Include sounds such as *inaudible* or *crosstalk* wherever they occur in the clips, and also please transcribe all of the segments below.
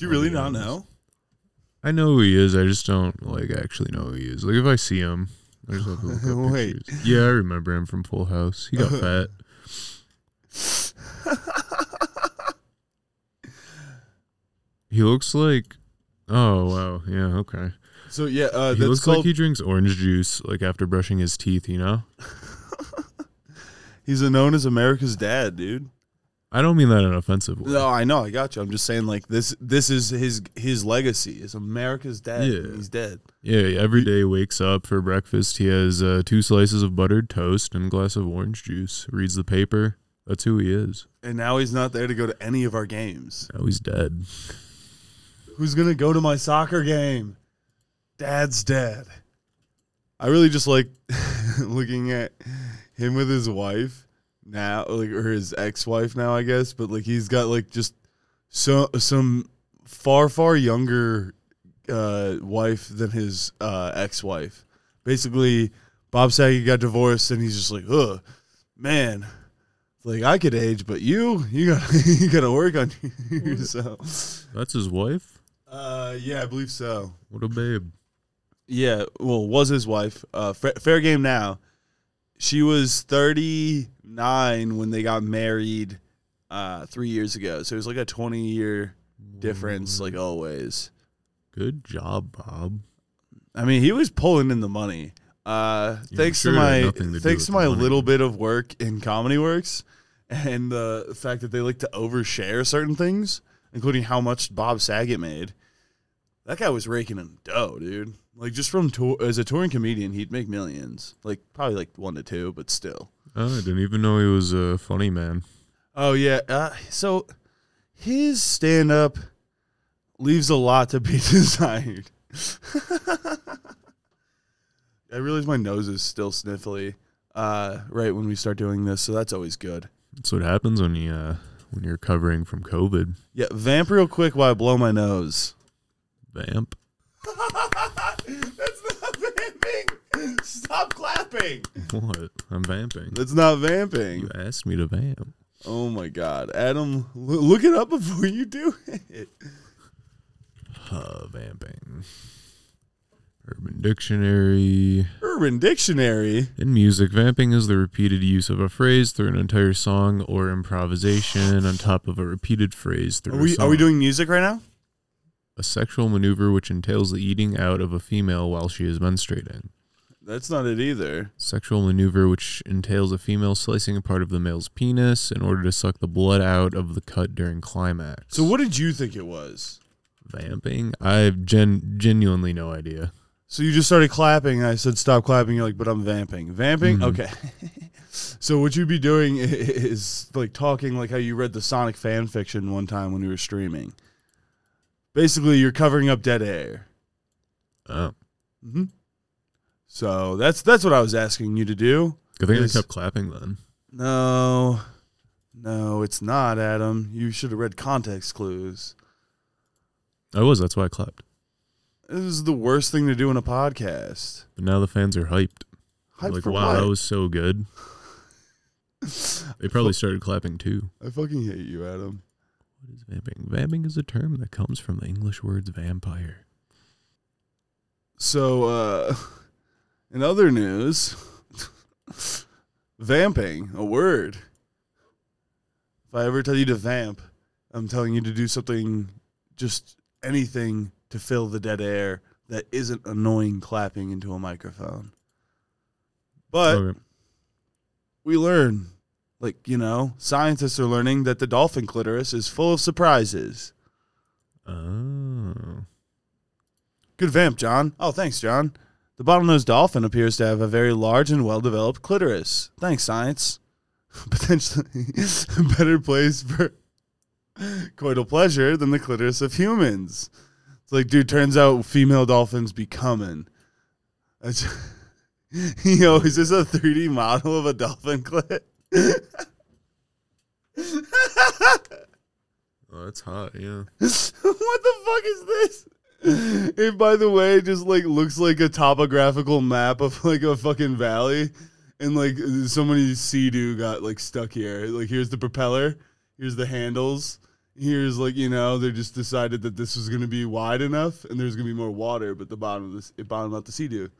Do you really not honest. know? I know who he is. I just don't like actually know who he is. Like if I see him, I just have to look up *laughs* Wait. pictures. Yeah, I remember him from Full House. He got *laughs* fat. He looks like. Oh wow, yeah, okay. So yeah, uh, he that's looks called. like he drinks orange juice like after brushing his teeth. You know. *laughs* he's known as America's dad, dude. I don't mean that in an offensive way. No, I know, I got you. I'm just saying, like this. This is his his legacy. Is America's dad. Yeah. He's dead. Yeah, every day wakes up for breakfast. He has uh, two slices of buttered toast and a glass of orange juice. Reads the paper. That's who he is. And now he's not there to go to any of our games. Now he's dead. Who's gonna go to my soccer game? Dad's dead. I really just like *laughs* looking at him with his wife now, like or his ex-wife now, I guess. But like he's got like just so some far far younger uh, wife than his uh, ex-wife. Basically, Bob Saget got divorced, and he's just like, "Ugh, man." Like I could age, but you, you got *laughs* you got to work on yourself. *laughs* That's his wife. Uh, yeah, I believe so. What a babe. Yeah, well, was his wife. Uh, fa- fair game now. She was 39 when they got married uh, three years ago. So it was like a 20 year difference, like always. Good job, Bob. I mean, he was pulling in the money. Uh, Yeah, thanks to sure it had my nothing to do thanks with to the my money. little bit of work in Comedy Works, and the fact that they like to overshare certain things, including how much Bob Saget made. That guy was raking in dough, dude. Like just from tour as a touring comedian, he'd make millions. Like probably like one to two, but still. Oh, I didn't even know he was a funny man. Oh yeah. Uh, so his stand up leaves a lot to be *laughs* desired. *laughs* I realize my nose is still sniffly uh, right when we start doing this, so that's always good. That's what happens when you uh, when you're recovering from COVID. Yeah, vamp real quick while I blow my nose. Vamp. *laughs* that's not vamping. Stop clapping. What? I'm vamping. That's not vamping. You asked me to vamp. Oh my god, Adam, l- look it up before you do it. Uh, vamping. Urban Dictionary. Urban Dictionary. In music, vamping is the repeated use of a phrase through an entire song or improvisation on top of a repeated phrase through Are a we song. are we doing music right now? A sexual maneuver which entails the eating out of a female while she is menstruating. That's not it either. Sexual maneuver which entails a female slicing a part of the male's penis in order to suck the blood out of the cut during climax. So what did you think it was? Vamping? I have gen- genuinely no idea. So you just started clapping, and I said stop clapping. You're like, but I'm vamping. Vamping? Mhm. Okay. *laughs* so what you'd be doing *laughs* is like talking like how you read the Sonic fan fiction one time when you were streaming. Basically, you're covering up dead air. Oh. hmm So that's that's what I was asking you to do. Good thing Is- I kept clapping then. No, no, it's not, Adam. You should have read context clues. I was, that's why I clapped. This is the worst thing to do in a podcast. But now the fans are hyped. Hype like, wow, what? that was so good. *laughs* They probably started clapping too. I fucking hate you, Adam. What is vamping? Vamping is a term that comes from the English words vampire. So, uh, *laughs* in other news, *laughs* vamping, a word. If I ever tell you to vamp, I'm telling you to do something, just anything to fill the dead air that isn't annoying clapping into a microphone. But Okay. we learn, like, you know, scientists are learning that the dolphin clitoris is full of surprises. Oh. Good vamp, John. Oh, thanks, John. The bottlenose dolphin appears to have a very large and well developed clitoris. Thanks, science. *laughs* Potentially a better place for *laughs* coital pleasure than the clitoris of humans. It's like, dude, turns out female dolphins be coming. *laughs* That's- Yo, is this a 3D model of a dolphin clit? *laughs* Oh, that's hot, yeah. *laughs* what the fuck is this? It by the way it just like looks like a topographical map of like a fucking valley, and like so many Sea-Doo got like stuck here. Like here's the propeller, here's the handles, Here's like you know they just decided that this was going to be wide enough and there's going to be more water, but the bottom of this it bottomed out the Sea-Doo.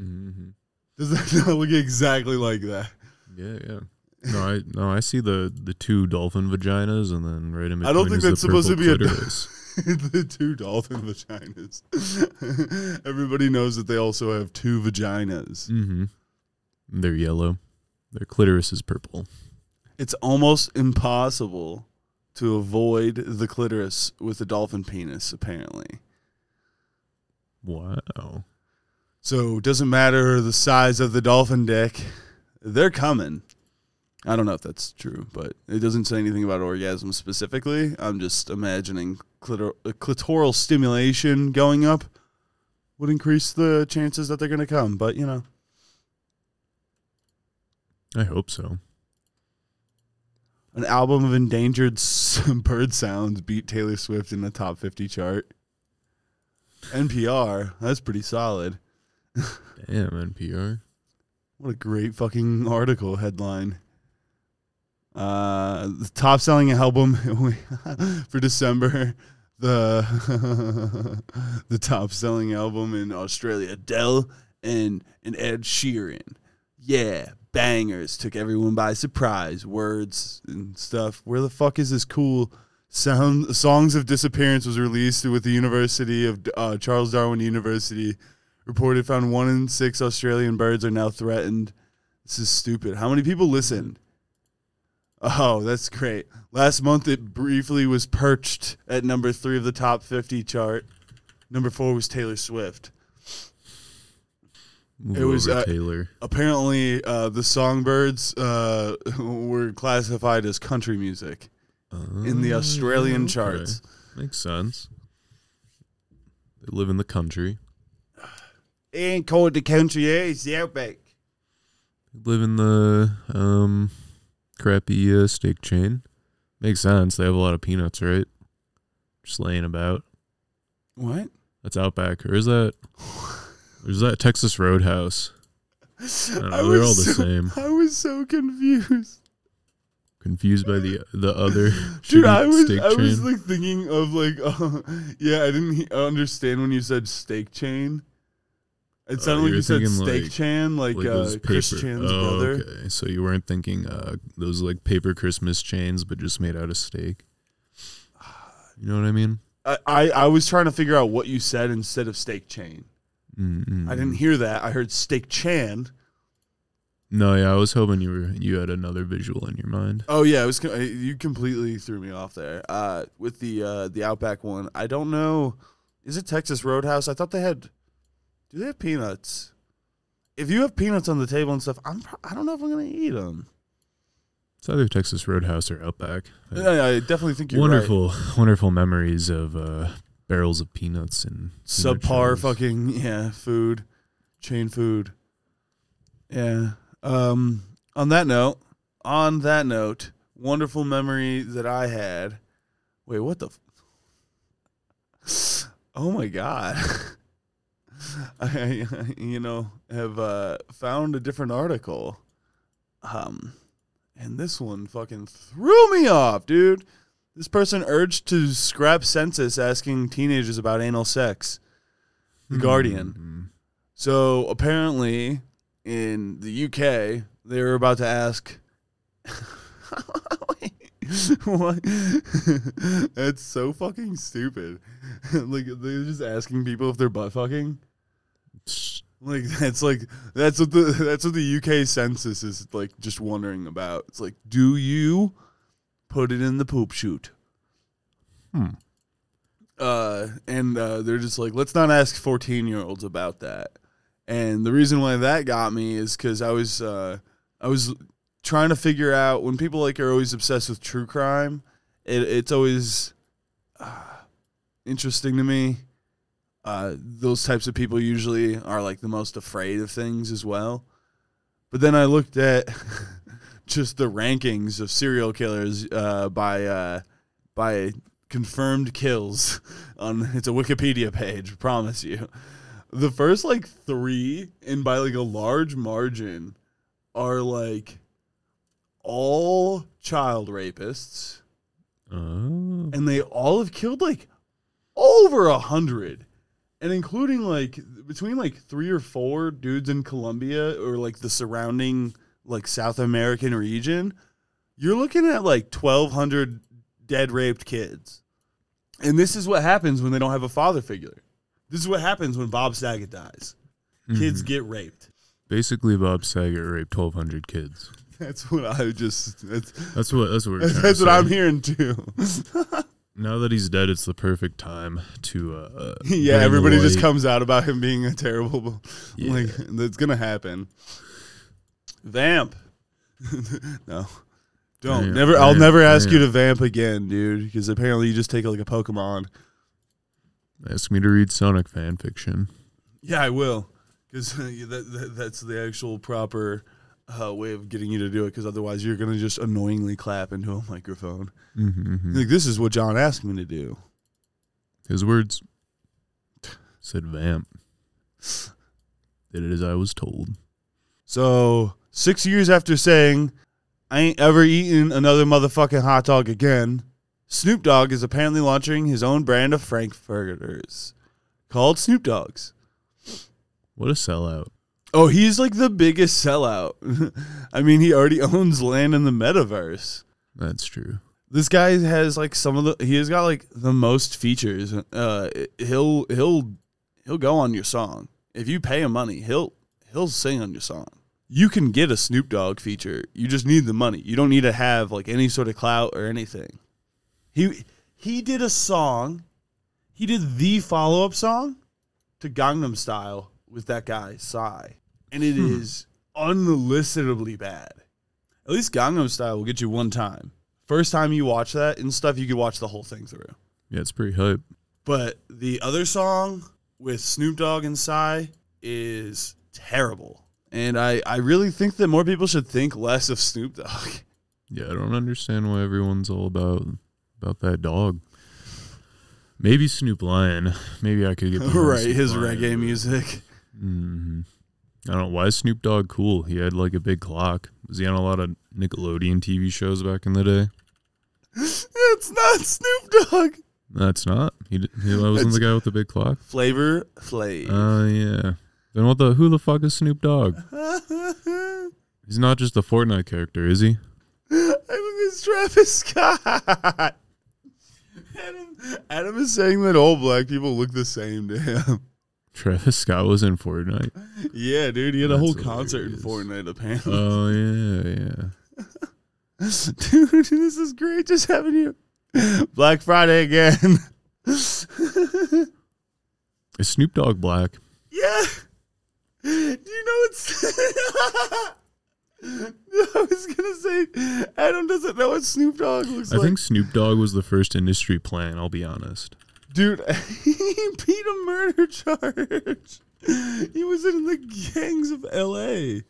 Mm-hmm. Does that *laughs* not look exactly like that? Yeah, yeah. No, I no, I see the the two dolphin vaginas, and then right in between. I don't think that's supposed to be a- *laughs* clitoris. the two dolphin vaginas. *laughs* Everybody knows that they also have two vaginas. mm-hmm. They're yellow. Their clitoris is purple. It's almost impossible to avoid the clitoris with a dolphin penis, apparently. Wow. So it doesn't matter the size of the dolphin dick, they're coming. I don't know if that's true, but it doesn't say anything about orgasm specifically. I'm just imagining clitor- uh, clitoral stimulation going up would increase the chances that they're going to come. But, you know, I hope so. an album of endangered *laughs* bird sounds beat Taylor Swift in the top 50 chart. NPR, that's pretty solid. *laughs* Damn NPR. What a great fucking article headline. Uh, the top selling album *laughs* for December. The *laughs* the top selling album in Australia, Adele and and Ed Sheeran. Yeah, bangers took everyone by surprise. Words and stuff. Where the fuck is this cool sound? Songs of Disappearance was released with the University of uh, Charles Darwin University. Reported found one in six Australian birds are now threatened. This is stupid. How many people listened? Oh, that's great. Last month it briefly was perched at number three of the top 50 chart. Number four was Taylor Swift. Move It was, uh, Taylor. Apparently, uh, the songbirds uh, *laughs* were classified as country music in the Oh, Australian okay. charts. Makes sense. They live in the country. It ain't called the country, eh? It's the outback. They live in the um crappy uh, steak chain. Makes sense. They have a lot of peanuts, right? Just laying about. What? That's Outback, or is that? Or *laughs* is that Texas Roadhouse? don't know, I they're was all the so- same. I was so confused. Confused by the the other *laughs* Dude, I was I was like thinking of like uh, *laughs* yeah, I didn't he- understand when you said steak chain. It sounded you like you said steak like- chan, like, like uh, Chris. Chan's oh, brother. okay. So you weren't thinking uh those like paper Christmas chains, but just made out of steak. You know what I mean? I, I I was trying to figure out what you said instead of steak chain. Mm-mm. I didn't hear that. I heard steak chan. No, yeah, I was hoping you were you had another visual in your mind. Oh yeah, it was you completely threw me off there. Uh, with the uh, the Outback one, I don't know. Is it Texas Roadhouse? I thought they had. Do they have peanuts? If you have peanuts on the table and stuff, I'm. pro- I don't know if I'm gonna eat them. It's either Texas Roadhouse or Outback. I- Yeah, I definitely think you're right. wonderful, wonderful memories of uh, barrels of peanuts and subpar fucking yeah food, chain food. Yeah. Um. On that note, on that note, wonderful memory that I had. Wait, what the? F- *laughs* oh my god. *laughs* *laughs* I, you know, have uh, found a different article. Um, and this one fucking threw me off, dude. This person urged to scrap census asking teenagers about anal sex. The Guardian. Mm. So apparently, in the UK, they were about to ask. *laughs* what? *laughs* That's so fucking stupid. like they're just asking people if they're butt fucking. Like *laughs* that's like that's what the *laughs* that's what the UK census is like just wondering about. It's like, do you put it in the poop chute? Hmm. Uh, and uh, they're just like, let's not ask fourteen year olds about that. And the reason why that got me is because I was uh, I was trying to figure out when people like are always obsessed with true crime. It, it's always uh, interesting to me. Uh, those types of people usually are like the most afraid of things as well. But then I looked at *laughs* just the rankings of serial killers uh, by uh, by confirmed kills *laughs* on it's a Wikipedia page. Promise you, the first like three and by like a large margin are like all child rapists Oh. and they all have killed like over a hundred, and including like between like three or four dudes in Colombia or like the surrounding like South American region. You're looking at like twelve hundred dead raped kids, and this is what happens when they don't have a father figure. This is what happens when Bob Saget dies. Kids Mhm. get raped. Basically, Bob Saget raped 1,200 kids. *laughs* That's what I just. That's, That's what. That's what. We're *laughs* to that's what. I'm hearing too. *laughs* Now that he's dead, it's the perfect time to. Uh, *laughs* yeah, everybody just comes out about him being a terrible. Yeah. Like that's gonna happen. Vamp. *laughs* no. Don't Vamp, never. I'll never ask you to vamp again, dude. Because apparently you just take like a Pokemon. Ask me to read Sonic fan fiction. Yeah, I will. Because *laughs* that, that, that's the actual proper uh, way of getting you to do it. Because otherwise you're gonna just annoyingly clap into a microphone. Mm-hmm. Like this is what John asked me to do. His words *sighs* said vamp. Did it as I was told. So six years after saying, "I ain't ever eating another motherfucking hot dog again," Snoop Dogg is apparently launching his own brand of frankfurters called Snoop Dogs. What a sellout. Oh, he's like the biggest sellout. *laughs* I mean, he already *laughs* owns land in the metaverse. That's true. This guy has like some of the he has got like the most features. Uh he'll he'll he'll go on your song. If you pay him money, he'll he'll sing on your song. You can get a Snoop Dogg feature. You just need the money. You don't need to have like any sort of clout or anything. He he did a song. He did the follow-up song to Gangnam Style with that guy Psy. And it hmm. is unlistenably bad. At least Gangnam Style will get you one time. First time you watch that and stuff, you could watch the whole thing through. Yeah, it's pretty hype. But the other song with Snoop Dogg and Psy is terrible. And I, I really think that more people should think less of Snoop Dogg. *laughs* Yeah, I don't understand why everyone's all about about that dog. Maybe Snoop Lion. Maybe I could get *laughs* right, his Lion, reggae music. Mhm. I don't know why is Snoop Dogg cool. He had like a big clock. Was he on a lot of Nickelodeon TV shows back in the day? *laughs* It's not Snoop Dogg. That's not. He, he wasn't the guy with the big clock. Flavor Flav. Oh yeah. Then what the? Who the fuck is Snoop Dogg? *laughs* He's not just a Fortnite character, is he? I think it's Travis Scott. *laughs* Adam, Adam is saying that all black people look the same to him. Travis Scott was in Fortnite. Yeah, dude, he had a whole concert in. Fortnite apparently. Oh yeah, yeah. *laughs* Dude, this is great just having you. Black Friday again. *laughs* Is Snoop Dogg black? yeah. Do you know it's. *laughs* I was gonna say Adam doesn't know what Snoop Dogg looks I like. I think Snoop Dogg was the first industry plan. I'll be honest. Dude, *laughs* he beat a murder charge. He was in the gangs of L.A.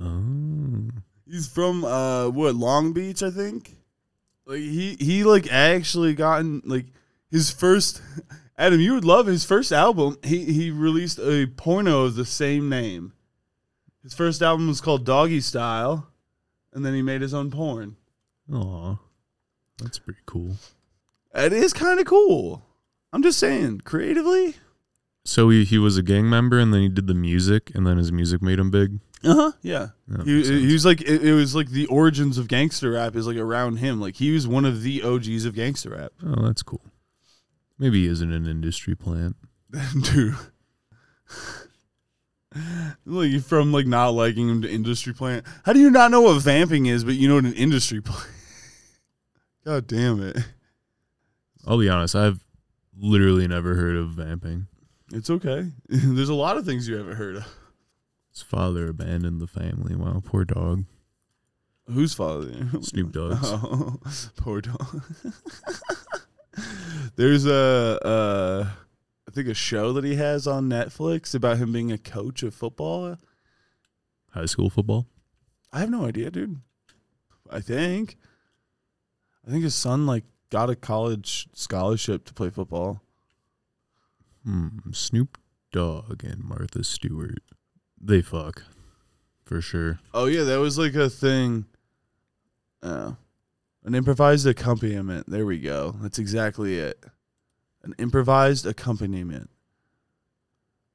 Oh, He's from uh what Long Beach, I think. Like he he like actually gotten like his first *laughs* Adam, you would love his first album. He he released a porno of the same name. His first album was called Doggy Style, and then he made his own porn. aw, that's pretty cool. It is kind of cool. I'm just saying, creatively. So he he was a gang member, and then he did the music, and then his music made him big. Uh huh. Yeah. That He, makes sense. he was like it, it was like the origins of gangster rap is like around him. Like he was one of the OGs of gangster rap. oh, that's cool. Maybe he isn't an industry plant. *laughs* Dude. like from like not liking him to industry plant. How do you not know what vamping is, but you know what an industry plant? *laughs* God damn it. I'll be honest. I've literally never heard of vamping. It's okay. *laughs* There's a lot of things you haven't heard of. His father abandoned the family. Wow, poor dog. Whose father? *laughs* Snoop Dogg's. Oh, *laughs* poor dog. There's a, uh, I think a show that he has on Netflix about him being a coach of football. High school football. I have no idea, dude. I think, I think his son like got a college scholarship to play football. Hmm. Snoop Dogg and Martha Stewart. They fuck. For sure. Oh yeah, that was like a thing. Oh, An improvised accompaniment. There we go. That's exactly it. An improvised accompaniment.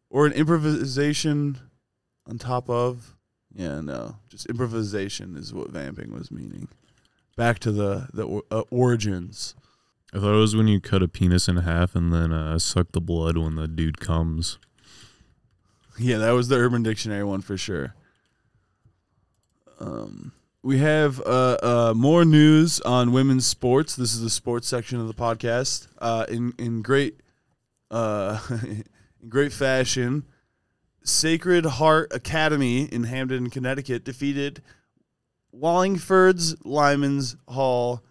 Or an improvisation on top of. Yeah, no. Just improvisation is what vamping was meaning. Back to the the uh, origins. I thought it was when you cut a penis in half and then uh, suck the blood when the dude comes. Yeah, that was the Urban Dictionary one for sure. Um, we have uh, uh, more news on women's sports. This is the sports section of the podcast. Uh, in in great uh, *laughs* in great fashion, Sacred Heart Academy in Hamden, Connecticut, defeated Wallingford's Lyman's Hall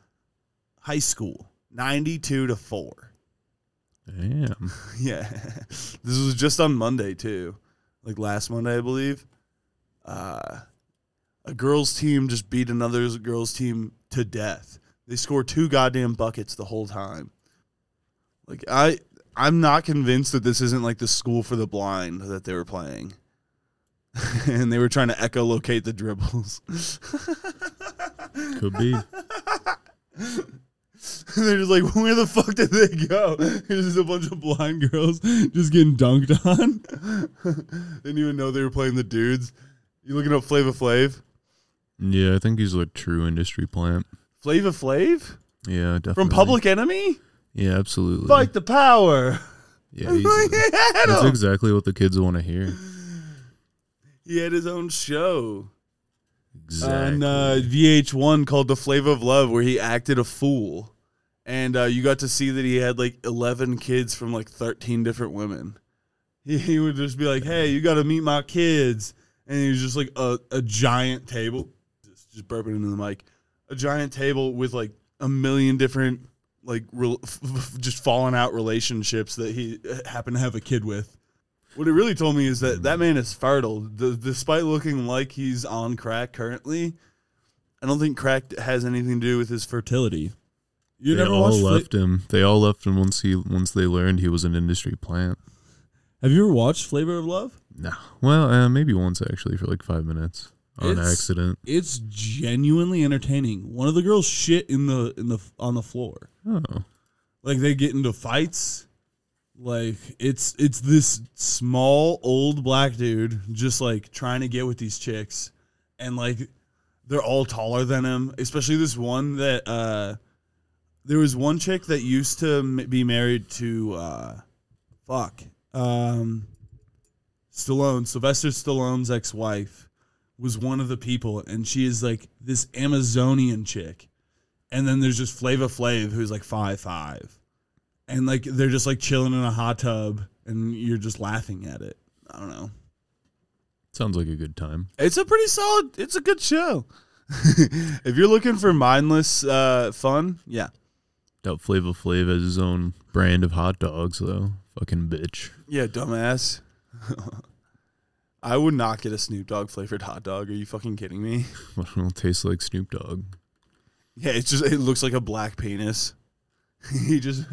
High School, ninety-two to four. Damn. *laughs* Yeah. this was just on Monday too. Like last Monday, I believe. Uh a girls team just beat another girls team to death. They scored two goddamn buckets the whole time. Like I I'm not convinced that this isn't like the school for the blind that they were playing. *laughs* and they were trying to echolocate the dribbles. Could be. *laughs* They're just like, where the fuck did they go? *laughs* There's just a bunch of blind girls just getting dunked on. Didn't even know they were playing the dudes. You looking up Flavor Flav? Yeah, I think he's like true industry plant. Flavor Flav? Yeah, definitely. From Public Enemy? Yeah, absolutely. Fight the power. Yeah, That's exactly what the kids want to hear. He had his own show Exactly. on uh, VH1 called The Flavor of Love, where he acted a fool, and uh, you got to see that he had like eleven kids from like thirteen different women. He, he would just be like, "Hey, you got to meet my kids," and he was just like a, a giant table, just, just burping into the mic, a giant table with like a million different like rel- f- *laughs* f- just falling out relationships that he uh, happened to have a kid with. What it really told me is that that man is fertile. D- despite looking like he's on crack currently, I don't think crack has anything to do with his fertility. You they never all watched Fla- left him. They all left him once he once they learned he was an industry plant. Have you ever watched Flavor of Love? No. Well, uh, maybe once actually for like five minutes on It's- accident. It's genuinely entertaining. One of the girls shit in the in the on the floor. Oh, Like they get into fights. Like it's it's this small old black dude just like trying to get with these chicks, and like they're all taller than him. Especially this one that uh, there was one chick that used to m- be married to uh, fuck um, Stallone, Sylvester Stallone's ex-wife was one of the people, and she is like this Amazonian chick. And then there's just Flavor Flav, who's like five five, and like they're just like chilling in a hot tub, and you're just laughing at it. I don't know. sounds like a good time. It's a pretty solid. It's a good show. *laughs* if you're looking for mindless uh, fun, yeah, Doubt Flavor Flav has his own brand of hot dogs though. Fucking bitch. yeah, dumbass. *laughs* I would not get a Snoop Dogg flavored hot dog. Are you fucking kidding me? *laughs* What will taste like Snoop Dogg? Yeah, it's just it looks like a black penis. *laughs* he just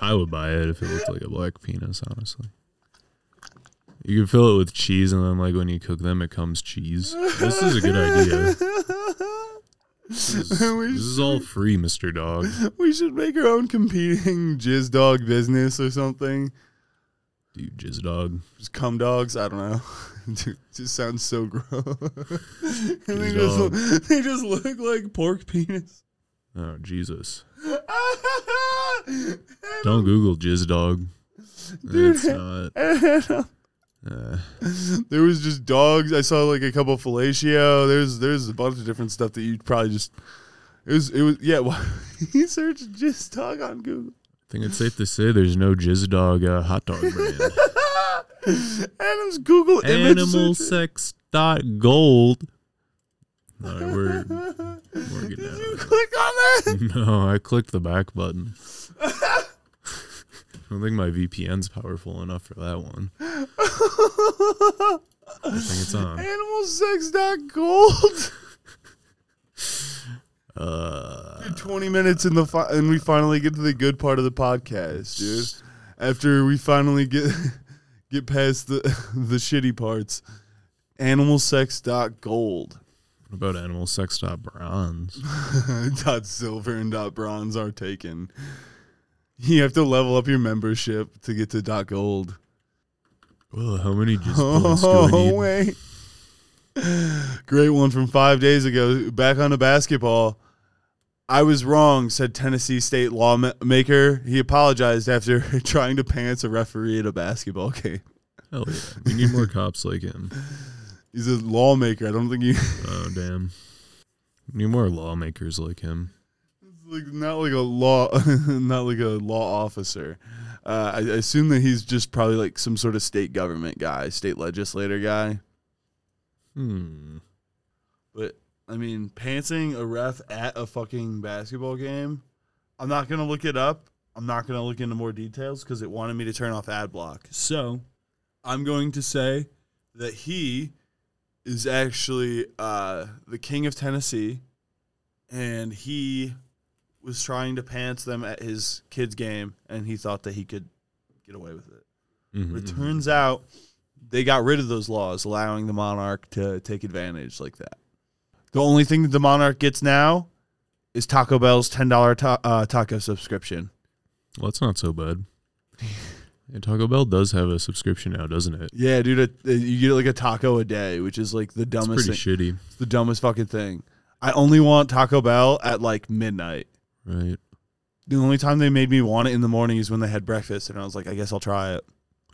I would buy it if it looked like a black penis, honestly. You can fill it with cheese, and then like when you cook them, it comes cheese. This is a good idea. This is, *laughs* this is all free, Mister Dog. we should make our own competing jizz dog business or something. Dude, jizz dog. Just cum dogs. I don't know. *laughs* Dude, just sounds so gross. they just they just look like pork penis. Oh Jesus! *laughs* Don't Google jizz dog. Dude, it's not. *laughs* Uh, there was just dogs. I saw like a couple fellatio. There's there's a bunch of different stuff that you'd probably just it was it was yeah. Well, he searched jizz dog on Google. I think it's safe to say there's no jizz dog uh, hot dog brand. *laughs* Adam's Google Animal search- sex dot gold. All right, we're out You click on that. *laughs* No, I clicked the back button. *laughs* I don't think my VPN's powerful enough for that one. *laughs* I think it's on. Animal sex dot gold. Uh, Dude, 20 minutes in the fi- and we finally get to the good part of the podcast, dude. After we finally get get past the the shitty parts. Animalsex.gold. About animal sex dot bronze? *laughs* dot silver and dot bronze are taken. You have to level up your membership to get to dot gold. Well, how many *laughs* just Oh wait. Great one from five days ago. Back on the basketball. I was wrong, said Tennessee State lawmaker. He apologized after *laughs* trying to pants a referee at a basketball game. Hell yeah. We need more cops like him. He's a lawmaker. I don't think he *laughs* Oh damn. Need more lawmakers like him. It's like not like a law *laughs* not like a law officer uh, I, I assume that he's just probably like some sort of state government guy state legislator guy Hmm. but i mean pantsing a ref at a fucking basketball game i'm not gonna look it up i'm not gonna look into more details because it wanted me to turn off ad block so i'm going to say that he is actually uh, the king of tennessee and he was trying to pants them at his kid's game, and he thought that he could get away with it. Mhm, But it mhm. turns out they got rid of those laws, allowing the monarch to take advantage like that. The only thing that the monarch gets now is Taco Bell's ten dollar ta- uh, taco subscription. Well, that's not so bad. *laughs* Yeah, Taco Bell does have a subscription now, doesn't it? Yeah, dude, uh, you get like a taco a day, which is like the It's dumbest, pretty thing, shitty, it's the dumbest fucking thing. I only want Taco Bell at like midnight. right? The only time they made me want it in the morning is when they had breakfast, and I was like, I guess I'll try it.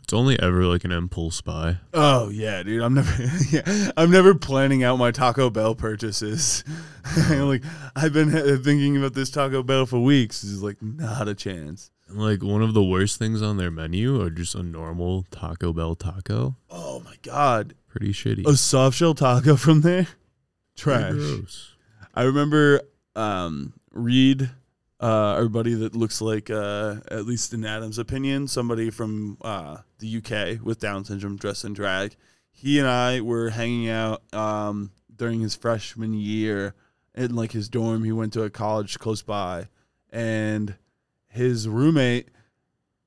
It's only ever like an impulse buy. Oh yeah, dude. I'm never *laughs* yeah, I'm never planning out my Taco Bell purchases. *laughs* like I've been uh, thinking about this Taco Bell for weeks. It's like not a chance. Like one of the worst things on their menu are just a normal Taco Bell taco. Oh my god. Pretty shitty. A soft shell taco from there? Trash. gross. I remember um Reed uh our buddy that looks like uh at least in Adam's opinion, somebody from uh the UK with Down syndrome dressed in drag. He and I were hanging out um during his freshman year in like his dorm. He went to a college close by and his roommate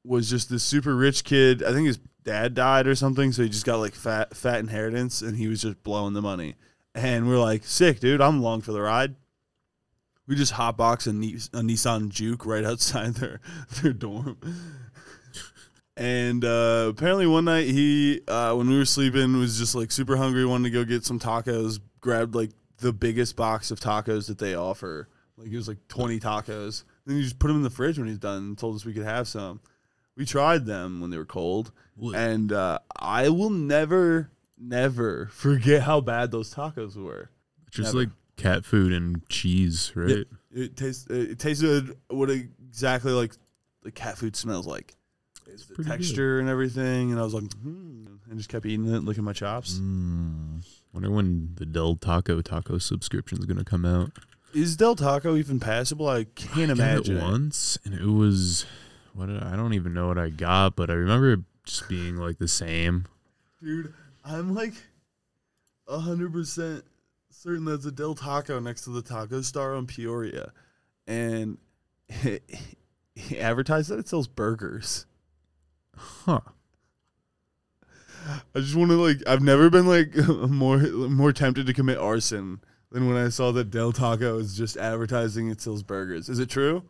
was just this super rich kid. I think his dad died or something, so he just got like fat fat inheritance and he was just blowing the money. And we're like, sick, dude. I'm along for the ride. We just hotbox a, a Nissan Juke right outside *laughs* their their dorm. And uh, apparently one night he, uh, when we were sleeping, was just like super hungry, wanted to go get some tacos. Grabbed like the biggest box of tacos that they offer. Like it was like 20 tacos. Then you just put them in the fridge when he's done and told us we could have some. We tried them when they were cold, and uh, I will never, never forget how bad those tacos were. just never. like cat food and cheese, right? It tastes. It tasted what exactly like the cat food smells like. It's the pretty good. texture and everything, and I was like, hmm, and just kept eating it, licking my chops. Mm. Wonder when the Del Taco taco subscription is gonna come out. Is Del Taco even passable? I can't I imagine. it it. once, and it was what did I, I don't even know what I got, but I remember it just being like the same. Dude, I'm like hundred percent certain that's a Del Taco next to the Taco Star on Peoria, and he advertised that it sells burgers. Huh? I just want to like. I've never been like *laughs* more more tempted to commit arson than when I saw that Del Taco is just advertising it sells burgers. Is it true?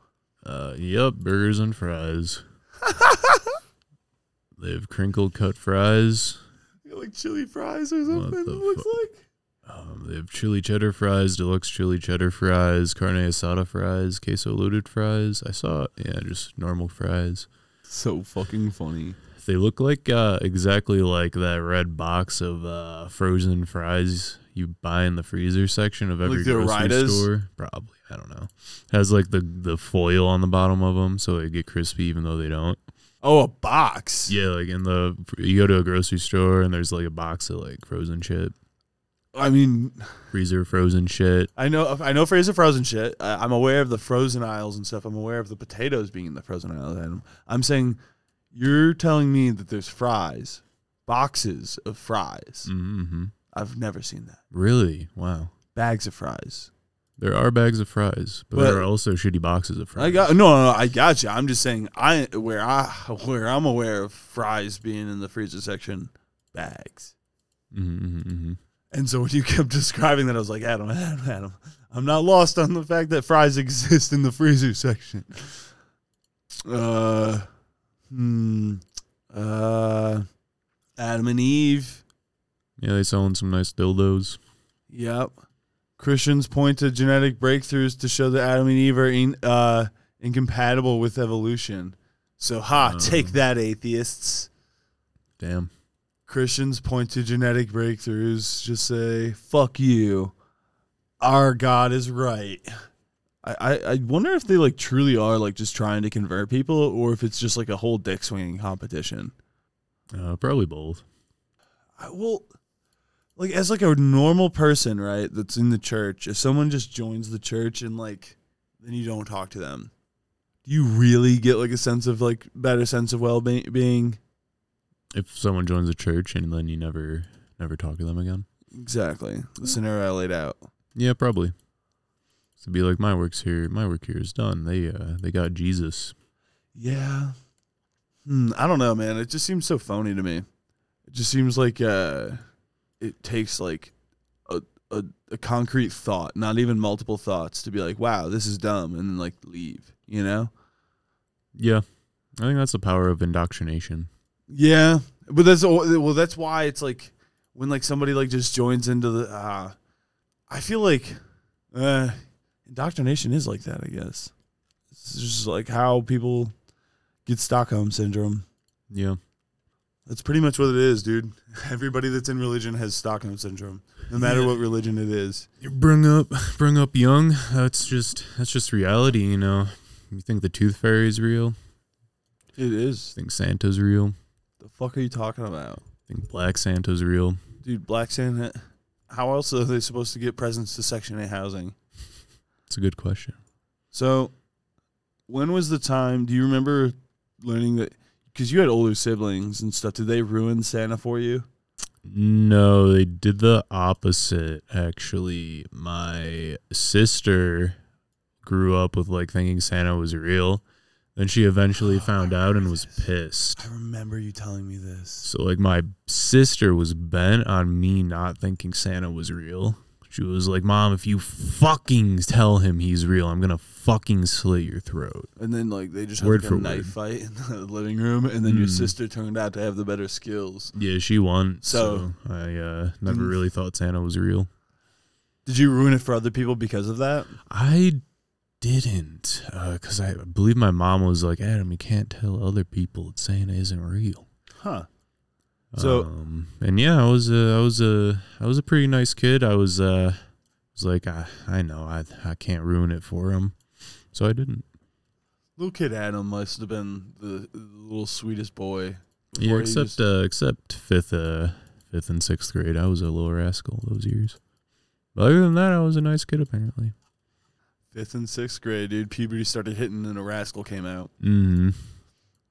Uh, yep, burgers and fries. *laughs* they have crinkle cut fries. Like chili fries or something. It looks fuck? like. Um, they have chili cheddar fries, deluxe chili cheddar fries, carne asada fries, queso loaded fries. I saw, yeah, just normal fries. So fucking funny. They look like uh, exactly like that red box of uh, frozen fries you buy in the freezer section of every Like grocery Ore-Idas? store. Probably, I don't know. Has like the the foil on the bottom of them, so they get crispy even though they don't. Oh, a box. Yeah, like in the you go to a grocery store and there's like a box of like frozen shit, I mean, freezer frozen shit. I know I know Fraser frozen shit. I, I'm aware of the frozen aisles and stuff. I'm aware of the potatoes being in the frozen aisle. Adam. I'm saying you're telling me that there's fries, boxes of fries. Mm-hmm. I've never seen that. Really? Wow. Bags of fries. There are bags of fries, but, But- there are also shitty boxes of fries. I got no, no, no, I got you. I'm just saying I where I *laughs* where I'm aware of fries being in the freezer section, bags. Mm-hmm, mm-hmm. And so when you kept *laughs* describing that, I was like, Adam, Adam, Adam, I'm not lost on the fact that fries exist in the freezer section. Uh, hmm, uh, Adam and Eve. Yeah, they selling some nice dildos. Yep. Christians point to genetic breakthroughs to show that Adam and Eve are in, uh, incompatible with evolution. So, ha, Um. take that, atheists. Damn. Christians point to genetic breakthroughs, just say, fuck you. Our God is right. I, I, I wonder if they like truly are like just trying to convert people or if it's just like a whole dick swinging competition. Uh, probably both. I, well, like as like a normal person, right, that's in the church, if someone just joins the church and like then you don't talk to them, do you really get like a sense of like better sense of well being? If someone joins a church and then you never never talk to them again. Exactly. The scenario I laid out. Yeah, probably. To be like my work's here. My work here is done. They uh they got Jesus. Yeah. Hmm, I don't know, man. It just seems so phony to me. It just seems like uh it takes like a, a a concrete thought, not even multiple thoughts, to be like, wow, this is dumb, and then like leave. You know? Yeah, I think that's the power of indoctrination. Yeah, but that's well. That's why it's like when like somebody like just joins into the. Uh, I feel like uh, indoctrination is like that. I guess it's just like how people get Stockholm syndrome. Yeah, That's pretty much what it is, dude. *laughs* Everybody that's in religion has Stockholm syndrome, no matter Yeah. what religion it is. you bring up bring up young. That's just that's just reality. You know, you think the tooth fairy is real? It is. Think Santa's real? The fuck are you talking about, Think Black Santa's real? dude? Black Santa. How else are they supposed to get presents to Section Eight housing? It's a good question. So, when was the time? Do you remember learning that? Because you had older siblings and stuff. Did they ruin Santa for you? No, they did the opposite. Actually, my sister grew up with like thinking Santa was real. Then she eventually *gasps* Oh, found out and was this. pissed. I remember you telling me this. So like my sister was bent on me not thinking Santa was real. She was like, "Mom, if you fucking tell him he's real, I'm gonna fucking slit your throat." And then like they just had Word like, for a knife word. fight in the *laughs* living room, and then your Mm. sister turned out to have the better skills. Yeah, she won. So- So, I uh, never Mm. really thought Santa was real. Did you ruin it for other people because of that? I didn't, because I believe my mom was like, "Adam, you can't tell other people that Santa isn't real." Huh. So- um, and yeah, I was a, I was a, I was a pretty nice kid. I was, uh, was like, I, I know, I, I can't ruin it for him, so I didn't. Little kid Adam must have been the, little sweetest boy. Yeah, except, just- uh, except fifth, uh, fifth and sixth grade, I was a little rascal those years. But other than that, I was a nice kid apparently. fifth and sixth grade, dude. Puberty started hitting, and a rascal came out. Mm-hmm.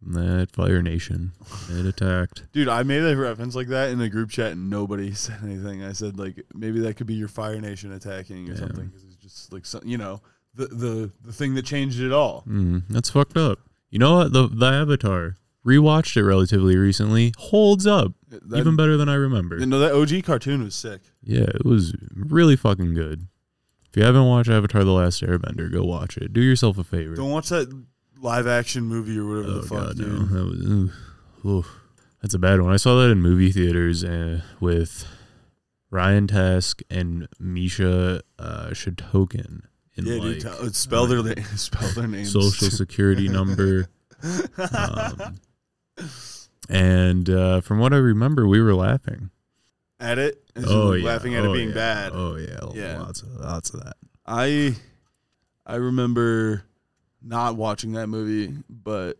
That Fire Nation, it attacked. *laughs* Dude, I made a reference like that in the group chat and nobody *laughs* said anything. I said like maybe that could be your Fire Nation attacking or Yeah. something because it's just like so, you know the the the thing that changed it all. Mm, that's fucked up. You know what? The the Avatar rewatched it relatively recently. Holds up That, even better than I remember. No, that OG cartoon was sick. Yeah, it was really fucking good. If you haven't watched Avatar: The Last Airbender, go watch it. Do yourself a favor. Don't watch that live action movie or whatever oh the fuck, god, dude. no, that was ooh, that's a bad one. I saw that in movie theaters uh, with Ryan Task and Misha uh, Shatoken. In yeah, like dude. Tell, spell their na- *laughs* spell their names. social security number. *laughs* Um, and uh, from what I remember, we were laughing. at it. Oh yeah, laughing at oh, it being yeah. bad. Oh yeah, Yeah. lots of lots of that. I I remember not watching that movie, but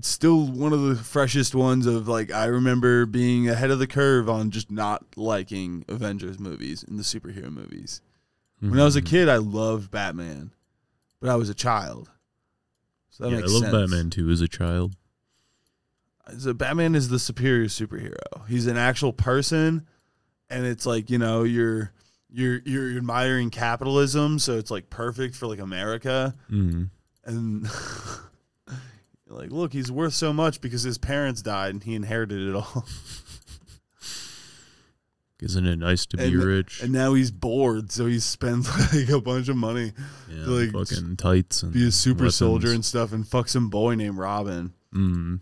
it's still one of the freshest ones of like I remember being ahead of the curve on just not liking Avengers movies and the superhero movies. When I was a Mhm. kid, I loved Batman, but I was a child. So that yeah, I makes love sense. Batman too as a child. So Batman is the superior superhero. He's an actual person, and it's like you know you're you're you're admiring capitalism, so it's like perfect for like America, Mm. and *laughs* you're like, look, he's worth so much because his parents died and he inherited it all, *laughs* Isn't it nice to be rich? and now he's bored, so he spends *laughs* like a bunch of money yeah, like, fucking tights and be a super weapons. soldier and stuff, and fuck some boy named Robin. Mm.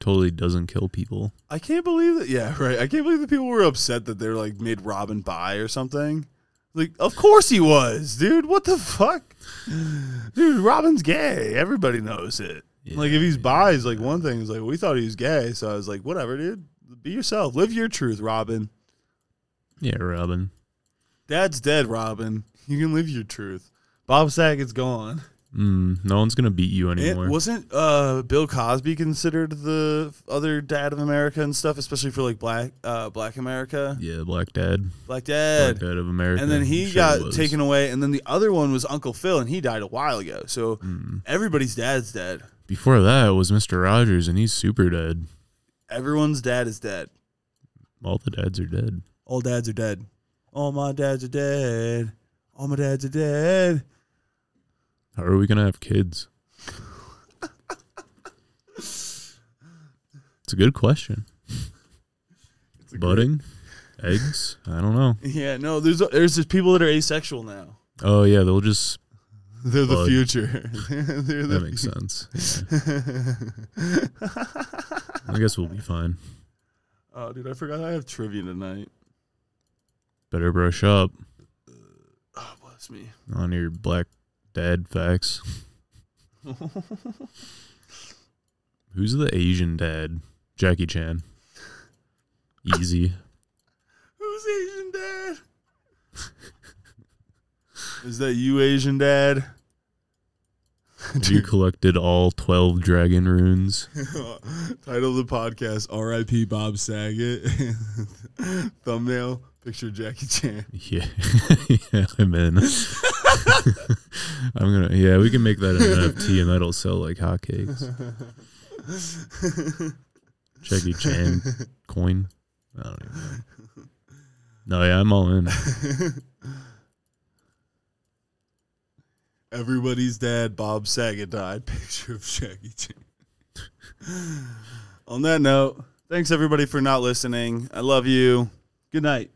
Totally doesn't kill people. I can't believe that. Yeah, *laughs* right. I can't believe that people were upset that they're like made Robin bi or something. Like, of course he was, dude. What the fuck, dude? Robin's gay. Everybody knows it. Yeah, like, if he's yeah. bi, is like one thing. Is like we thought he was gay, so I was like, whatever, dude. Be yourself. Live your truth, Robin. Yeah, Robin. Dad's dead, Robin. You can live your truth. Bob Saget's gone. Mm, no one's gonna beat you anymore. wasn't uh, Bill Cosby considered the other dad of America and stuff, especially for like black uh, Black America, yeah, Black Dad. Black Dad. Black Dad of America. and then he Sure got was. taken away, and then the other one was Uncle Phil, and he died a while ago. So Mm. everybody's dad's dead. Before that was Mr. Rogers, and he's super dead. Everyone's dad is dead. All the dads are dead. All dads are dead. All my dads are dead. All my dads are dead. How are we gonna have kids? *laughs* it's a good question. It's Budding, eggs. I don't know. *laughs* Yeah, no, there's there's just people that are asexual now. Oh yeah, they'll just. *laughs* They're the future. They're the That makes sense. I guess we'll be fine. oh, dude, I forgot I have trivia tonight. Better brush up Oh, bless me. on your black dad facts. *laughs* Who's the Asian dad? Jackie Chan. Easy. Who's Asian dad? Is that you, Asian dad? You collected all 12 dragon runes. *laughs* Title of the podcast: R.I.P. Bob Saget. *laughs* Thumbnail: Picture Jackie Chan. Yeah. yeah, I'm in. I'm to, yeah, we can make that an NFT and that'll sell like hotcakes. Jackie Chan coin. I don't even know. No, yeah, I'm all in. Everybody's dad, Bob Saget, died. *laughs* Picture of Jackie Chan. On that note, thanks everybody for not listening. I love you. Good night.